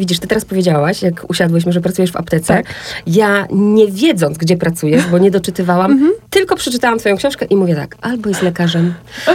Widzisz, ty teraz powiedziałaś, jak usiadłyśmy, że pracujesz w aptece. Tak. Ja nie wiedząc, gdzie pracujesz, bo nie doczytywałam, mhm. tylko przeczytałam twoją książkę i mówię tak, albo jest lekarzem,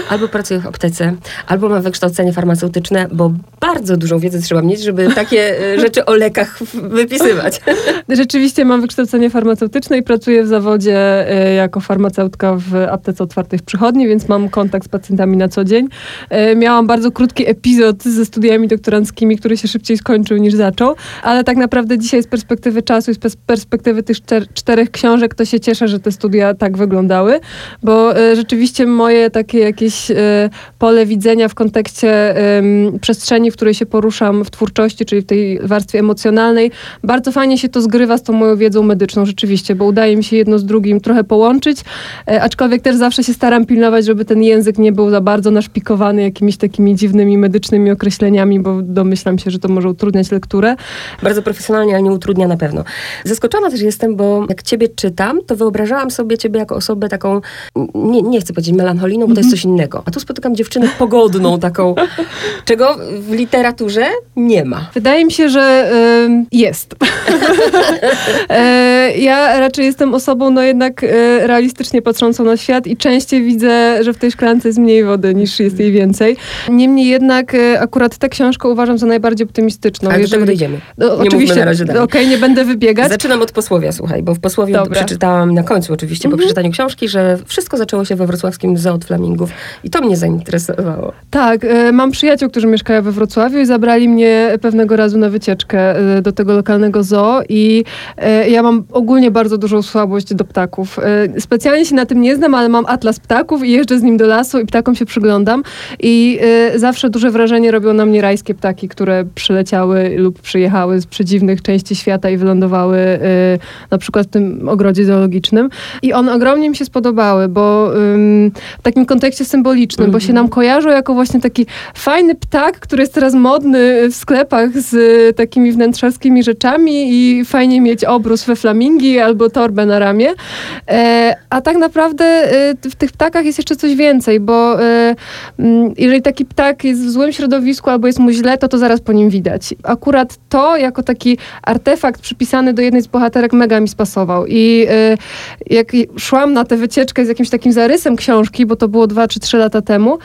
albo pracuje w aptece, albo ma wykształcenie farmaceutyczne, bo bardzo dużą wiedzę trzeba mieć, żeby takie e, rzeczy o lekach wypisywać. Rzeczywiście mam wykształcenie farmaceutyczne i pracuję w zawodzie e, jako farmaceutka w aptece otwartej w przychodni, więc mam kontakt z pacjentami na co dzień. E, miałam bardzo krótki epizod ze studiami doktoranckimi, który się szybciej skończył niż zaczął, ale tak naprawdę dzisiaj z perspektywy czasu i z perspektywy tych czterech książek to się cieszę, że te studia tak wyglądały, bo e, rzeczywiście moje takie jakieś e, pole widzenia w kontekście przestrzeni, w której się poruszam w twórczości, czyli w tej warstwie emocjonalnej, bardzo fajnie się to zgrywa z tą moją wiedzą medyczną rzeczywiście, bo udaje mi się jedno z drugim trochę połączyć, e, aczkolwiek też zawsze się staram pilnować, żeby ten język nie był za bardzo naszpikowany jakimiś takimi dziwnymi medycznymi określeniami, bo domyślam się, że to może utrudniać lekturę. Bardzo profesjonalnie, ale nie utrudnia na pewno. Zaskoczona też jestem, bo jak ciebie czytam, to wyobrażałam sobie ciebie jako osobę taką, nie, nie chcę powiedzieć melancholijną, bo to jest coś innego. A tu spotykam dziewczynę pogodną, taką, czego w literaturze nie ma. Wydaje mi się, że y, jest. e, ja raczej jestem osobą, no jednak e, realistycznie patrzącą na świat i częściej widzę, że w tej szklance jest mniej wody niż jest jej więcej. Niemniej jednak e, akurat tę książkę uważam za najbardziej optymistyczną. Ale tego dojdziemy. No, nie oczywiście, na razie Okej, okay, nie będę wybiegać. Zaczynam od posłowia, słuchaj, bo w posłowie Dobra. przeczytałam na końcu oczywiście, po mhm. przeczytaniu książki, że wszystko zaczęło się we wrocławskim zoo od flamingów i to mnie zainteresowało. Tak, e, mam przyjaciół, którzy mieszkają we Wrocławiu i zabrali mnie pewnego razu na wycieczkę e, do tego lokalnego zoo i e, ja mam ogólnie bardzo dużą słabość do ptaków. Specjalnie się na tym nie znam, ale mam atlas ptaków i jeżdżę z nim do lasu i ptakom się przyglądam i zawsze duże wrażenie robią na mnie rajskie ptaki, które przyleciały lub przyjechały z przedziwnych części świata i wylądowały na przykład w tym ogrodzie zoologicznym. I one ogromnie mi się spodobały, bo w takim kontekście symbolicznym, mm bo się mhm. nam kojarzą jako właśnie taki fajny ptak, który jest teraz modny w sklepach z takimi wnętrzarskimi rzeczami i fajnie mieć obrus we flamingi albo torbę na ramię. E, a tak naprawdę e, w tych ptakach jest jeszcze coś więcej, bo e, jeżeli taki ptak jest w złym środowisku albo jest mu źle, to to zaraz po nim widać. Akurat to jako taki artefakt przypisany do jednej z bohaterek mega mi spasował. I jak szłam na tę wycieczkę z jakimś takim zarysem książki, bo to było dwa czy trzy lata temu,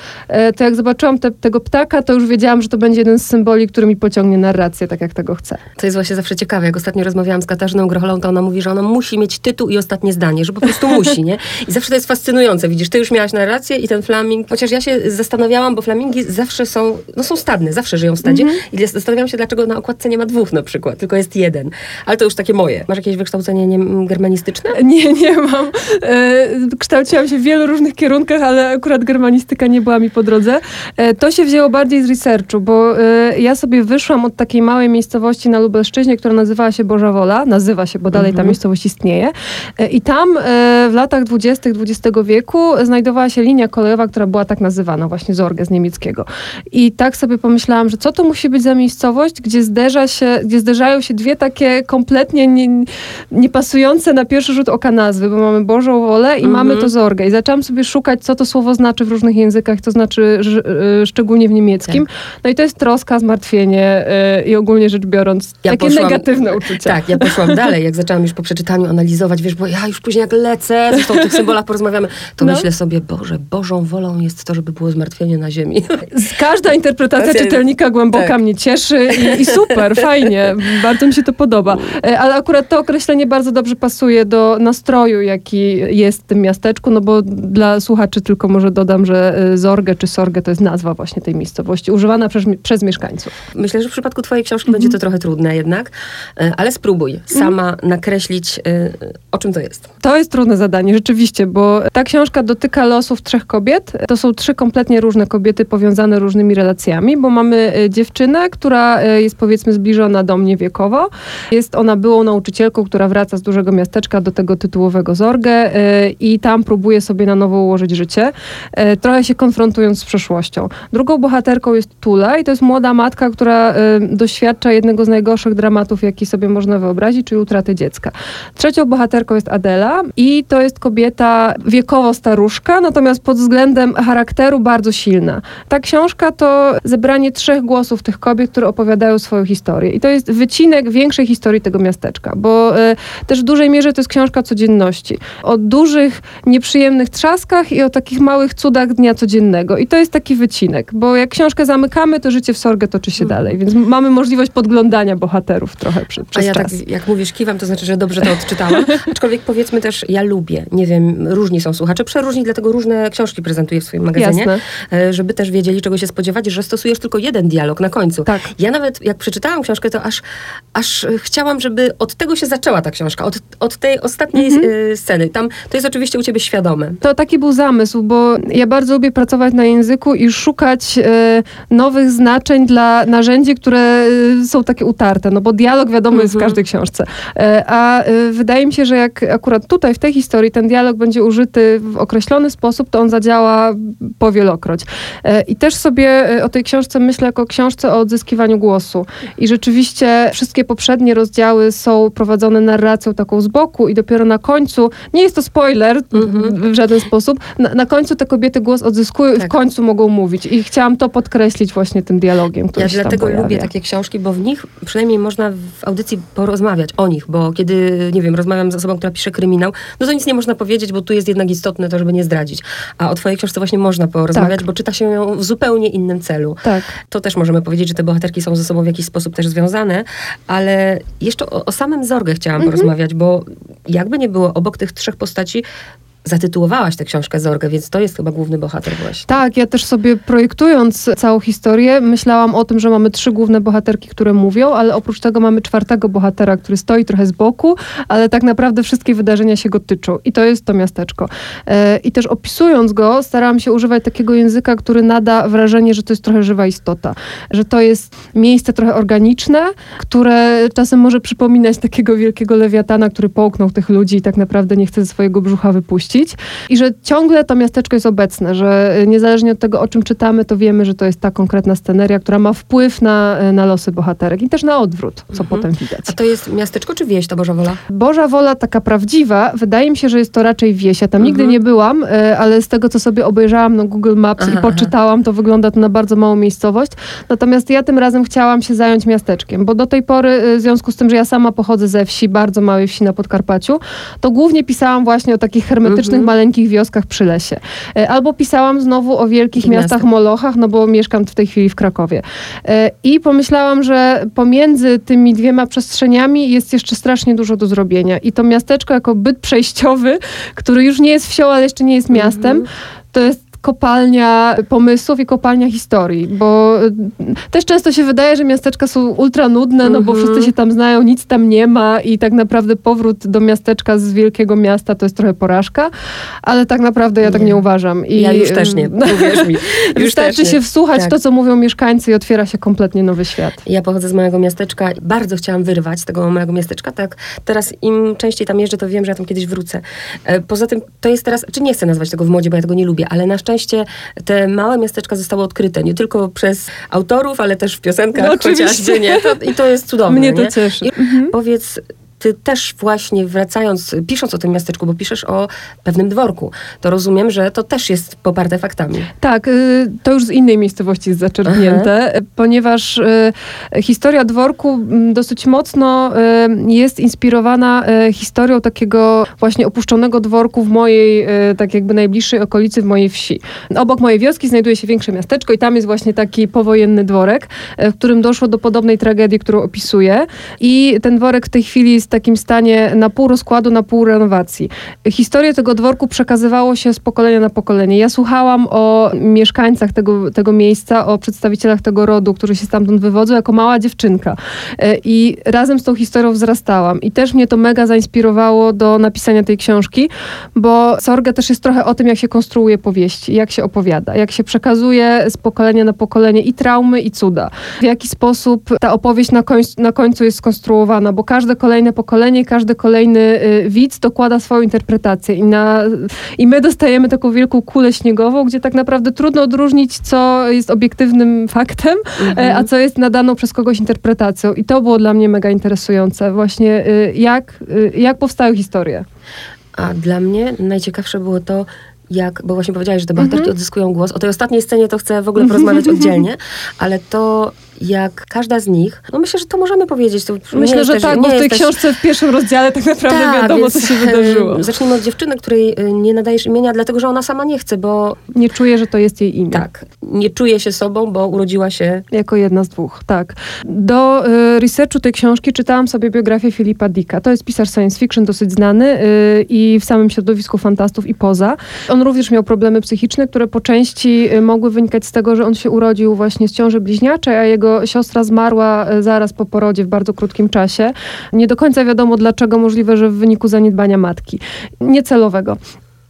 to jak zobaczyłam te, tego ptaka, to już wiedziałam, że to będzie jeden z symboli, który mi pociągnie narrację, tak jak tego chcę. To jest właśnie zawsze ciekawe. Jak ostatnio rozmawiałam z Katarzyną Grocholą, to ona mówi, że ona musi mieć tytuł i ostatnie zdanie, że po prostu musi, nie? I zawsze to jest fascynujące. Widzisz, ty już miałaś narrację i ten flaming, chociaż ja się zastanawiałam, bo flamingi zawsze są, no są stadne, zawsze żyją w stadzie mm -hmm. i zastanawiałam się, dlaczego na okładce nie ma dwóch na przykład, tylko jest jeden. Ale to już takie moje. Masz jakieś wykształcenie nie, germanistyczne? Nie, nie mam. E, kształciłam się w wielu różnych kierunkach, ale akurat germanistyka nie była mi po drodze. E, to się wzięło bardziej z researchu, bo e, ja sobie wyszłam od takiej małej miejscowości na Lubelszczyźnie, która nazywała się Boża Wola, nazywa się, bo dalej mhm. ta miejscowość istnieje. E, I tam w latach dwudziestych XX wieku znajdowała się linia kolejowa, która była tak nazywana, właśnie Zorge z niemieckiego. I tak sobie pomyślałam, że co to musi być za miejscowość, gdzie, zderza się, gdzie zderzają się dwie takie kompletnie nie, niepasujące na pierwszy rzut oka nazwy, bo mamy Bożą Wolę i mhm. mamy to Zorge. I zaczęłam sobie szukać, co to słowo znaczy w różnych językach, to znaczy Y, szczególnie w niemieckim. Tak. No i to jest troska, zmartwienie y, i ogólnie rzecz biorąc ja takie poszłam, negatywne uczucia. Tak, ja poszłam dalej, jak zaczęłam już po przeczytaniu analizować, wiesz, bo ja już później jak lecę, zresztą o tych symbolach porozmawiamy, to no. myślę sobie, Boże, Bożą wolą jest to, żeby było zmartwienie na ziemi. Każda interpretacja znaczy, czytelnika głęboka tak. mnie cieszy i, i, super, fajnie, bardzo mi się to podoba. E, ale akurat to określenie bardzo dobrze pasuje do nastroju, jaki jest w tym miasteczku, no bo dla słuchaczy tylko może dodam, że e, Zorgę czy Sorgę to jest nazwa właśnie tej miejscowości, używana przez, przez mieszkańców. Myślę, że w przypadku twojej książki będzie to mhm. trochę trudne jednak, e, ale spróbuj sama mhm. nakreślić, e, o czym to jest. To jest trudne zadanie, rzeczywiście, bo ta książka dotyka losów trzech kobiet. To są trzy kompletnie różne kobiety powiązane różnymi relacjami, bo mamy dziewczynę, która jest powiedzmy zbliżona do mnie wiekowo. Jest ona byłą nauczycielką, która wraca z dużego miasteczka do tego tytułowego Zorgę i tam próbuje sobie na nowo ułożyć życie, trochę się konfrontując z przeszłością. Drugą bohaterką jest Tula i to jest młoda matka, która y, doświadcza jednego z najgorszych dramatów, jaki sobie można wyobrazić, czyli utraty dziecka. Trzecią bohaterką jest Adela i to jest kobieta wiekowo staruszka, natomiast pod względem charakteru bardzo silna. Ta książka to zebranie trzech głosów tych kobiet, które opowiadają swoją historię. I to jest wycinek większej historii tego miasteczka, bo e, też w dużej mierze to jest książka codzienności. O dużych, nieprzyjemnych trzaskach i o takich małych cudach dnia codziennego. I to jest taki wycinek, bo jak książkę zamykamy, to życie w Sorgę toczy się Mhm. dalej, więc mamy możliwość podglądania bohaterów trochę przy, A przez ja czas. tak, jak mówisz kiwam, to znaczy, że dobrze to odczytałam. Aczkolwiek powiedzmy też, ja lubię, nie wiem, różni są słuchacze, przeróżni, dlatego różne książki prezentuję w swoim magazynie, Jasne. e, żeby też wiedzieli, czego się spodziewać, że stosujesz tylko jeden dialog na końcu. Tak. Ja nawet, jak przeczytałam książkę, to aż, aż chciałam, żeby od tego się zaczęła ta książka, od, od tej ostatniej Mhm. e, sceny. Tam, to jest oczywiście u ciebie świadome. To taki był zamysł, bo ja bardzo lubię pracować na języku i szukać e, nowych znaczeń dla narzędzi, które e, są takie utarte, no bo dialog wiadomo jest w Mhm. każdej książce. E, a wydaje mi się, że jak akurat tutaj, w tej historii, ten dialog będzie użyty w określony sposób, to on zadziała powielokroć. E, I też sobie o tej książce myślę jako książce o odzyskiwaniu głosu. I rzeczywiście wszystkie poprzednie rozdziały są prowadzone narracją taką z boku i dopiero na końcu, nie jest to spoiler Mhm. w żaden sposób, na, na końcu te kobiety głos odzyskują i w Tak. końcu mogą mówić. I chciałam to podkreślić właśnie tym dialogiem, który Ja się dlatego lubię takie książki, bo w nich przynajmniej można w audycji porozmawiać o nich, bo kiedy, nie wiem, rozmawiam z osobą, która pisze kryminał, no to nic nie można powiedzieć, bo tu jest jednak istotne to, żeby nie zdradzić. A o twojej książce właśnie można porozmawiać, Tak. bo czyta się ją w zupełnie innym celu. Tak. To też możemy powiedzieć, że te bohaterki są ze sobą w jakiś sposób też związane, ale jeszcze o, o samym Zorgę chciałam Mhm. porozmawiać, bo jakby nie było, obok tych trzech postaci zatytułowałaś tę książkę Zorgę, więc to jest chyba główny bohater właśnie. Tak, ja też sobie projektując całą historię, myślałam o tym, że mamy trzy główne bohaterki, które mówią, ale oprócz tego mamy czwartego bohatera, który stoi trochę z boku, ale tak naprawdę wszystkie wydarzenia się go tyczą. I to jest to miasteczko. E, I też opisując go, starałam się używać takiego języka, który nada wrażenie, że to jest trochę żywa istota. Że to jest miejsce trochę organiczne, które czasem może przypominać takiego wielkiego lewiatana, który połknął tych ludzi i tak naprawdę nie chce ze swojego brzucha wypuścić. I że ciągle to miasteczko jest obecne, że y, niezależnie od tego, o czym czytamy, to wiemy, że to jest ta konkretna sceneria, która ma wpływ na, y, na losy bohaterek i też na odwrót, co Mhm. potem widać. A to jest miasteczko czy wieś, to Boża Wola? Boża wola taka prawdziwa, wydaje mi się, że jest to raczej wieś. Ja tam nigdy Mhm. nie byłam, e, ale z tego, co sobie obejrzałam na Google Maps Aha, i poczytałam, to wygląda to na bardzo małą miejscowość. Natomiast ja tym razem chciałam się zająć miasteczkiem, bo do tej pory, w związku z tym, że ja sama pochodzę ze wsi, bardzo małej wsi na Podkarpaciu, to głównie pisałam właśnie o takich hermetycznych, Mhm. maleńkich wioskach przy lesie. E, Albo pisałam znowu o wielkich miastach. Molochach, no bo mieszkam w tej chwili w Krakowie. E, I pomyślałam, że pomiędzy tymi dwiema przestrzeniami jest jeszcze strasznie dużo do zrobienia. I to miasteczko jako byt przejściowy, który już nie jest wsią, ale jeszcze nie jest miastem, Mhm. to jest kopalnia pomysłów i kopalnia historii, bo y, też często się wydaje, że miasteczka są ultra nudne, no bo Mhm. wszyscy się tam znają, nic tam nie ma i tak naprawdę powrót do miasteczka z wielkiego miasta to jest trochę porażka, ale tak naprawdę ja tak Nie. nie uważam. I, ja już też nie, uwierz mi. Już Wystarczy nie. się wsłuchać Tak. to, co mówią mieszkańcy i otwiera się kompletnie nowy świat. Ja pochodzę z małego miasteczka. Bardzo chciałam wyrwać z tego małego miasteczka. Tak, teraz im częściej tam jeżdżę, to wiem, że ja tam kiedyś wrócę. E, Poza tym to jest teraz, czy nie chcę nazwać tego w modzie, bo ja tego nie lubię, ale na szczęście te małe miasteczka zostały odkryte nie tylko przez autorów, ale też w piosenkach No, oczywiście. chociażby, nie? To, I to jest cudowne, Mnie to nie? cieszy. I Powiedz, ty też właśnie wracając, pisząc o tym miasteczku, bo piszesz o pewnym dworku, to rozumiem, że to też jest poparte faktami. Tak, y, to już z innej miejscowości jest zaczerpnięte, y, ponieważ y, historia dworku mm, dosyć mocno jest inspirowana historią takiego właśnie opuszczonego dworku w mojej, tak jakby najbliższej okolicy, w mojej wsi. Obok mojej wioski znajduje się większe miasteczko i tam jest właśnie taki powojenny dworek, w którym doszło do podobnej tragedii, którą opisuję. I ten dworek w tej chwili jest w takim stanie na pół rozkładu, na pół renowacji. Historię tego dworku przekazywało się z pokolenia na pokolenie. Ja słuchałam o mieszkańcach tego, tego miejsca, o przedstawicielach tego rodu, którzy się stamtąd wywodzą, jako mała dziewczynka. E, I razem z tą historią wzrastałam. I też mnie to mega zainspirowało do napisania tej książki, bo Sorge też jest trochę o tym, jak się konstruuje powieści, jak się opowiada, jak się przekazuje z pokolenia na pokolenie i traumy, i cuda. W jaki sposób ta opowieść na, koń, na końcu jest skonstruowana, bo każde kolejne pokolenie, każdy kolejny y, widz dokłada swoją interpretację i, na, i my dostajemy taką wielką kulę śniegową, gdzie tak naprawdę trudno odróżnić, co jest obiektywnym faktem, e, a co jest nadaną przez kogoś interpretacją. I to było dla mnie mega interesujące. Właśnie y, jak, y, jak powstają historie. A dla mnie najciekawsze było to, jak, bo właśnie powiedziałaś, że te bohaterki Mhm. odzyskują głos. O tej ostatniej scenie to chcę w ogóle porozmawiać oddzielnie, ale to jak każda z nich, no myślę, że to możemy powiedzieć. To myślę, że też, tak, bo w tej książce w pierwszym rozdziale tak naprawdę tak, wiadomo, co się wydarzyło. Zacznijmy od dziewczyny, której y, nie nadajesz imienia, dlatego że ona sama nie chce, bo... Nie czuje, że to jest jej imię. Tak. Nie czuje się sobą, bo urodziła się... Jako jedna z dwóch, tak. Do y, researchu tej książki czytałam sobie biografię Filipa Dicka. To jest pisarz science fiction, dosyć znany y, i w samym środowisku fantastów i poza. On również miał problemy psychiczne, które po części y, mogły wynikać z tego, że on się urodził właśnie z ciąży bliźniaczej, a jego siostra zmarła y, zaraz po porodzie w bardzo krótkim czasie. Nie do końca wiadomo dlaczego, możliwe, że w wyniku zaniedbania matki. Niecelowego.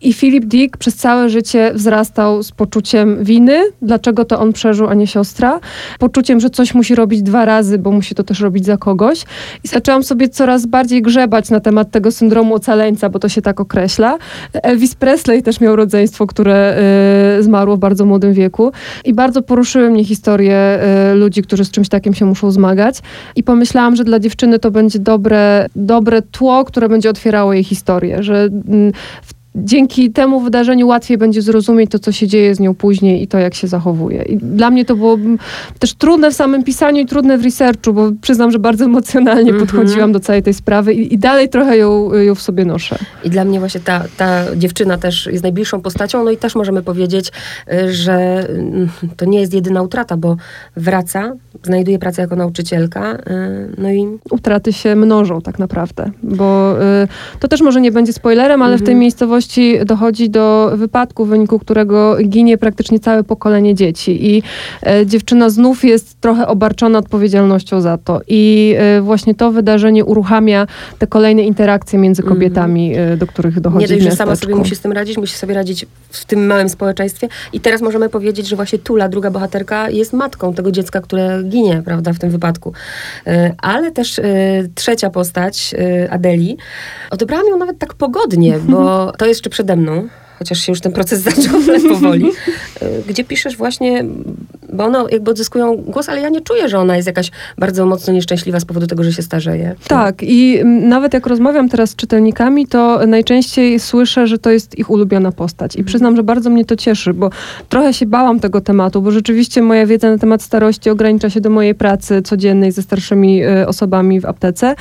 I Philip Dick przez całe życie wzrastał z poczuciem winy, dlaczego to on przeżył, a nie siostra. Poczuciem, że coś musi robić dwa razy, bo musi to też robić za kogoś. I zaczęłam sobie coraz bardziej grzebać na temat tego syndromu ocaleńca, bo to się tak określa. Elvis Presley też miał rodzeństwo, które y, zmarło w bardzo młodym wieku. I bardzo poruszyły mnie historie y, ludzi, którzy z czymś takim się muszą zmagać. I pomyślałam, że dla dziewczyny to będzie dobre, dobre tło, które będzie otwierało jej historię, że y, w dzięki temu wydarzeniu łatwiej będzie zrozumieć to, co się dzieje z nią później i to, jak się zachowuje. I dla mnie to było też trudne w samym pisaniu i trudne w researchu, bo przyznam, że bardzo emocjonalnie mm -hmm. podchodziłam do całej tej sprawy i, i, dalej trochę ją, ją w sobie noszę. I dla mnie właśnie ta, ta dziewczyna też jest najbliższą postacią, no i też możemy powiedzieć, y, że mm, to nie jest jedyna utrata, bo wraca, znajduje pracę jako nauczycielka, y, no i... Utraty się mnożą tak naprawdę, bo y, to też może nie będzie spoilerem, ale mm -hmm. w tej mhm. Dochodzi do wypadku, w wyniku którego ginie praktycznie całe pokolenie dzieci. I e, dziewczyna znów jest trochę obarczona odpowiedzialnością za to. I e, właśnie to wydarzenie uruchamia te kolejne interakcje między mhm. kobietami, mm. do których dochodzi Nie dość, że sama sobie musi z tym radzić, musi sobie radzić w tym małym społeczeństwie. I teraz możemy powiedzieć, że właśnie Tula, druga bohaterka, jest matką tego dziecka, które ginie, prawda, w tym wypadku. Ale też trzecia postać, Adeli, odebrałam ją nawet tak pogodnie, bo to jest jeszcze przede mną, chociaż się już ten proces zaczął, powoli, gdzie piszesz właśnie, bo one jakby odzyskują głos, ale ja nie czuję, że ona jest jakaś bardzo mocno nieszczęśliwa z powodu tego, że się starzeje. Tak i nawet jak rozmawiam teraz z czytelnikami, to najczęściej słyszę, że to jest ich ulubiona postać. I przyznam, że bardzo mnie to cieszy, bo trochę się bałam tego tematu, bo rzeczywiście moja wiedza na temat starości ogranicza się do mojej pracy codziennej ze starszymi e, osobami w aptece.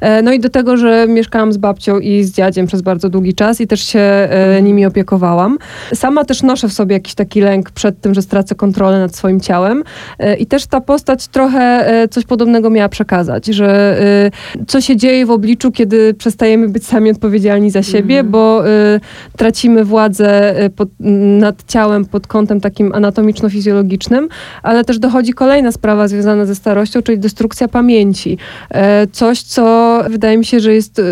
E, no i do tego, że mieszkałam z babcią i z dziadziem przez bardzo długi czas i też się e, nimi opiekowałam opiekowałam. Sama też noszę w sobie jakiś taki lęk przed tym, że stracę kontrolę nad swoim ciałem. E, I też ta postać trochę e, coś podobnego miała przekazać, że e, co się dzieje w obliczu, kiedy przestajemy być sami odpowiedzialni za siebie, mm. bo tracimy władzę pod, nad ciałem pod kątem takim anatomiczno-fizjologicznym, ale też dochodzi kolejna sprawa związana ze starością, czyli destrukcja pamięci. Coś, co wydaje mi się, że jest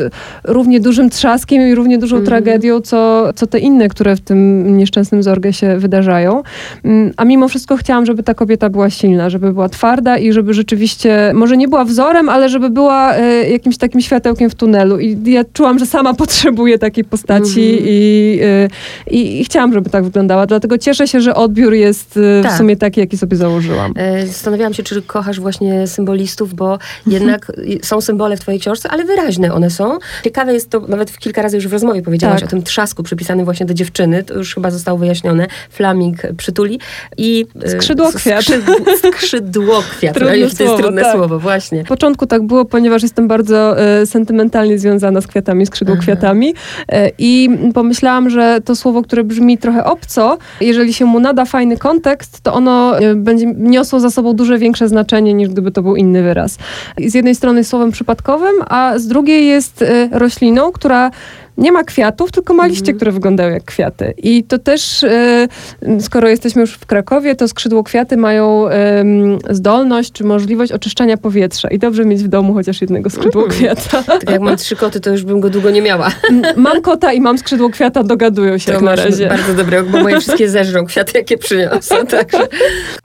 równie dużym trzaskiem i równie dużą mm. tragedią, co, co te inne inne, które w tym nieszczęsnym zorgę się wydarzają. Mm, a mimo wszystko chciałam, żeby ta kobieta była silna, żeby była twarda i żeby rzeczywiście, może nie była wzorem, ale żeby była e, jakimś takim światełkiem w tunelu. I ja czułam, że sama potrzebuję takiej postaci mm -hmm. i, e, i, i, chciałam, żeby tak wyglądała. Dlatego cieszę się, że odbiór jest e, tak. w sumie taki, jaki sobie założyłam. Zastanawiałam się, czy kochasz właśnie symbolistów, bo jednak są symbole w twojej książce, ale wyraźne one są. Ciekawe jest to, nawet kilka razy już w rozmowie powiedziałaś tak. o tym trzasku przypisanym właśnie do dziewczyny, to już chyba zostało wyjaśnione, flaming przytuli i... E, skrzydłokwiat. Skrzydłokwiat, to jest trudne tak. słowo, właśnie. W początku tak było, ponieważ jestem bardzo e, sentymentalnie związana z kwiatami, skrzydłokwiatami e, i pomyślałam, że to słowo, które brzmi trochę obco, jeżeli się mu nada fajny kontekst, to ono e, będzie niosło za sobą duże większe znaczenie niż gdyby to był inny wyraz. I z jednej strony jest słowem przypadkowym, a z drugiej jest e, rośliną, która nie ma kwiatów, tylko ma liście, mhm. które wyglądają jak kwiaty. I to też, e, skoro jesteśmy już w Krakowie, to skrzydło kwiaty mają zdolność czy możliwość oczyszczania powietrza. I dobrze mieć w domu chociaż jednego skrzydło mhm. kwiata. Tak jak mam trzy koty, to już bym go długo nie miała. Mam kota i mam skrzydło kwiata, dogadują się to jak na razie. bardzo dobre, bo moje wszystkie zeżrą kwiaty, jakie przyniosę. Także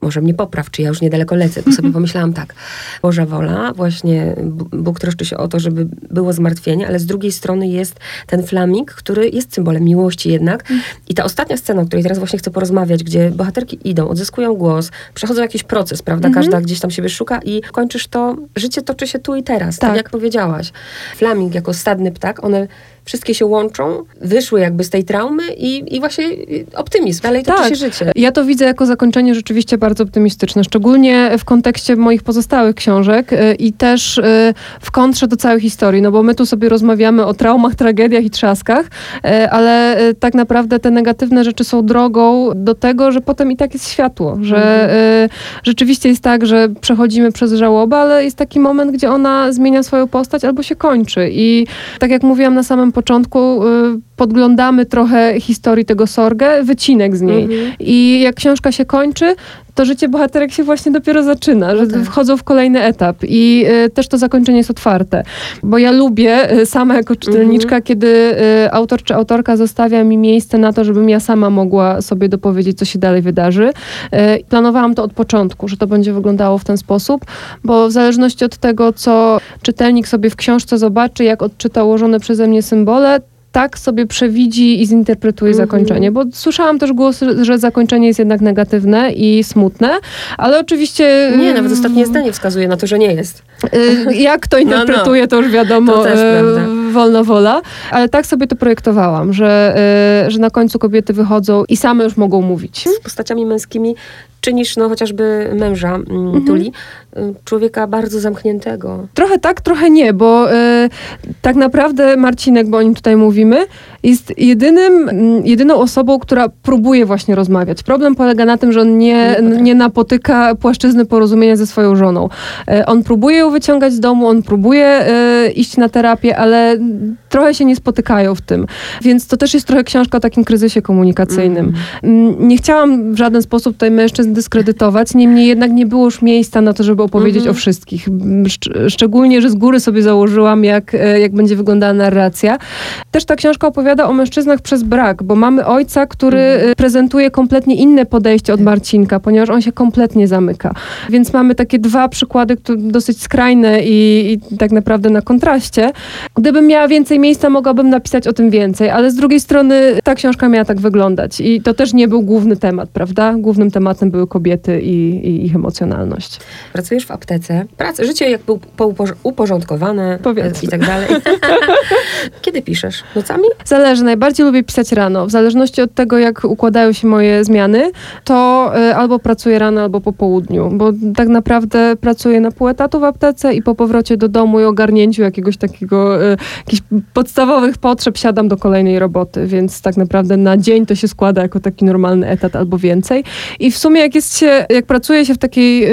może mnie popraw, czy ja już niedaleko lecę. To sobie pomyślałam tak, Boża wola, właśnie Bóg troszczy się o to, żeby było zmartwienie, ale z drugiej strony jest ten ten flaming, który jest symbolem miłości jednak. Mm. I ta ostatnia scena, o której teraz właśnie chcę porozmawiać, gdzie bohaterki idą, odzyskują głos, przechodzą jakiś proces, prawda? -hmm. Każda gdzieś tam siebie szuka i kończysz to, życie toczy się tu i teraz, tak, tak jak powiedziałaś. Flaming jako stadny ptak, one wszystkie się łączą, wyszły jakby z tej traumy i, i właśnie optymizm. Dalej toczy Tak. się życie. Ja to widzę jako zakończenie rzeczywiście bardzo optymistyczne, szczególnie w kontekście moich pozostałych książek y, i też y, w kontrze do całej historii, no bo my tu sobie rozmawiamy o traumach, tragediach i trzaskach, y, ale tak naprawdę te negatywne rzeczy są drogą do tego, że potem i tak jest światło, że y, rzeczywiście jest tak, że przechodzimy przez żałobę, ale jest taki moment, gdzie ona zmienia swoją postać albo się kończy i tak jak mówiłam na samym początku, y, podglądamy trochę historii tego Sorge, wycinek z niej. Mhm. I jak książka się kończy, to życie bohaterek się właśnie dopiero zaczyna, że tak. wchodzą w kolejny etap i y, też to zakończenie jest otwarte. Bo ja lubię y, sama jako czytelniczka, Mhm. kiedy y, autor czy autorka zostawia mi miejsce na to, żebym ja sama mogła sobie dopowiedzieć, co się dalej wydarzy. Planowałam to od początku, że to będzie wyglądało w ten sposób, bo w zależności od tego, co czytelnik sobie w książce zobaczy, jak odczyta ułożone przeze mnie symbole, tak sobie przewidzi i zinterpretuje Mhm. zakończenie, bo słyszałam też głosy, że zakończenie jest jednak negatywne i smutne, ale oczywiście... Nie, nawet ostatnie zdanie wskazuje na to, że nie jest. y, Jak to no. interpretuje, to już wiadomo, To też y, prawda. Wolna wola, ale tak sobie to projektowałam, że, y, że na końcu kobiety wychodzą i same już mogą mówić. Z postaciami męskimi czynisz, no chociażby męża mm, Mhm. Tuli, y, człowieka bardzo zamkniętego. Trochę tak, trochę nie, bo y, tak naprawdę Marcinek, bo o nim tutaj mówimy, jest jedynym, mm, jedyną osobą, która próbuje właśnie rozmawiać. Problem polega na tym, że on nie, Nie nie napotyka płaszczyzny porozumienia ze swoją żoną. Y, on próbuje ją wyciągać z domu, on próbuje y, iść na terapię, ale trochę się nie spotykają w tym. Więc to też jest trochę książka o takim kryzysie komunikacyjnym. Mm, Nie chciałam w żaden sposób tutaj mężczyzn dyskredytować, niemniej jednak nie było już miejsca na to, żeby opowiedzieć Mhm. o wszystkich. Mm, szcz- Szczególnie, że z góry sobie założyłam, jak, e, jak będzie wyglądała narracja. Też ta książka opowiada o mężczyznach przez brak, bo mamy ojca, który Mhm. e, prezentuje kompletnie inne podejście od Marcinka, ponieważ on się kompletnie zamyka. Więc mamy takie dwa przykłady, które dosyć skrajne i, i tak naprawdę na kontraście. Gdybym miała więcej miejsca, mogłabym napisać o tym więcej, ale z drugiej strony ta książka miała tak wyglądać i to też nie był główny temat, prawda? Głównym tematem były kobiety i, i ich emocjonalność. Pracujesz w aptece. Praca, życie jakby pouporz- uporządkowane Powiedzmy. e, i tak dalej. Kiedy piszesz? Nocami? Zależy, najbardziej lubię pisać rano. W zależności od tego, jak układają się moje zmiany, to y, albo pracuję rano, albo po południu, bo tak naprawdę pracuję na pół etatu w aptece i po powrocie do domu i ogarnięciu jakiegoś takiego, y, podstawowych potrzeb siadam do kolejnej roboty, więc tak naprawdę na dzień to się składa jako taki normalny etat albo więcej. I w sumie jak jest się, jak pracuje się w takiej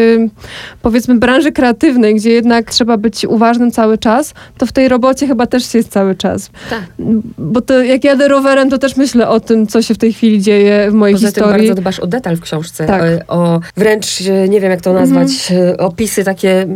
powiedzmy branży kreatywnej, gdzie jednak trzeba być uważnym cały czas, to w tej robocie chyba też się jest cały czas. Tak. Bo to jak jadę rowerem, to też myślę o tym, co się w tej chwili dzieje w mojej Poza tym historii. bardzo dbasz o detal w książce. Tak. Mhm. O, o wręcz, e, nie wiem jak to nazwać, e, opisy takie,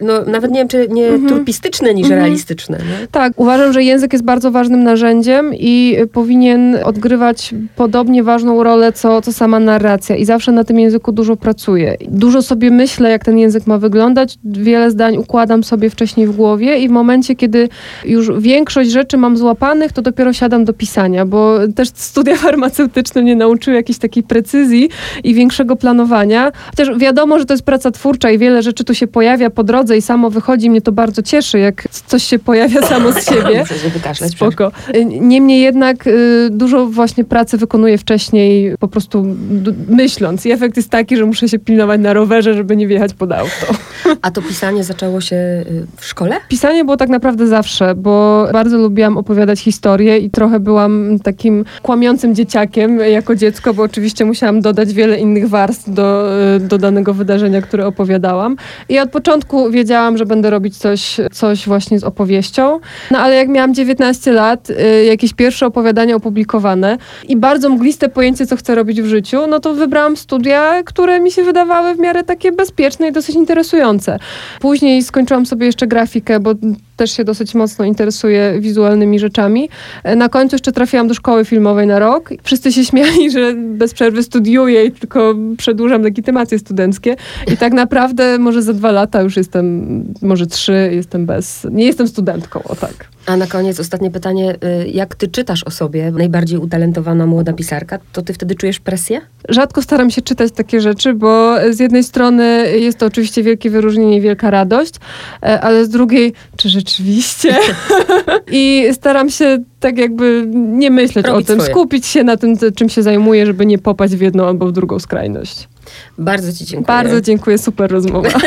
no nawet nie wiem, czy nie Mhm. turpistyczne niż Mhm. realistyczne. Nie? Tak, uważam, że język jest bardzo ważnym narzędziem i y, powinien odgrywać podobnie ważną rolę, co, co sama narracja. I zawsze na tym języku dużo pracuję. Dużo sobie myślę, jak ten język ma wyglądać. Wiele zdań układam sobie wcześniej w głowie i w momencie, kiedy już większość rzeczy mam złapanych, to dopiero siadam do pisania, bo też studia farmaceutyczne mnie nauczyły jakiejś takiej precyzji i większego planowania. Chociaż wiadomo, że to jest praca twórcza i wiele rzeczy tu się pojawia po drodze i samo wychodzi. Mnie to bardzo cieszy, jak coś się pojawia samo z siebie. Się wykaszleć. Spoko. Y, Niemniej jednak y, dużo właśnie pracy wykonuję wcześniej, po prostu myśląc. I efekt jest taki, że muszę się pilnować na rowerze, żeby nie wjechać pod auto. A to pisanie zaczęło się y, w szkole? Pisanie było tak naprawdę zawsze, bo bardzo lubiłam opowiadać historie i trochę byłam takim kłamiącym dzieciakiem jako dziecko, bo oczywiście musiałam dodać wiele innych warstw do, y, do danego wydarzenia, które opowiadałam. I od początku wiedziałam, że będę robić coś, coś właśnie z opowieścią. No ale jak miałam 19 lat, y, jakieś pierwsze opowiadania opublikowane i bardzo mgliste pojęcie, co chcę robić w życiu, no to wybrałam studia, które mi się wydawały w miarę takie bezpieczne i dosyć interesujące. Później skończyłam sobie jeszcze grafikę, bo też się dosyć mocno interesuję wizualnymi rzeczami. E, Na końcu jeszcze trafiłam do szkoły filmowej na rok. Wszyscy się śmiali, że bez przerwy studiuję i tylko przedłużam legitymacje studenckie. I tak naprawdę może za dwa lata już jestem, może trzy, jestem bez, nie jestem studentką, o tak. A na koniec ostatnie pytanie. y, Jak ty czytasz o sobie, najbardziej utalentowana młoda pisarka, to ty wtedy czujesz presję? Rzadko staram się czytać takie rzeczy, bo z jednej strony jest to oczywiście wielkie wyróżnienie i wielka radość, e, ale z drugiej, czy, że- rzeczywiście. I staram się tak jakby nie myśleć Robić o tym, swoje. skupić się na tym, czym się zajmuję, żeby nie popaść w jedną albo w drugą skrajność. Bardzo ci dziękuję. Bardzo dziękuję, super rozmowa.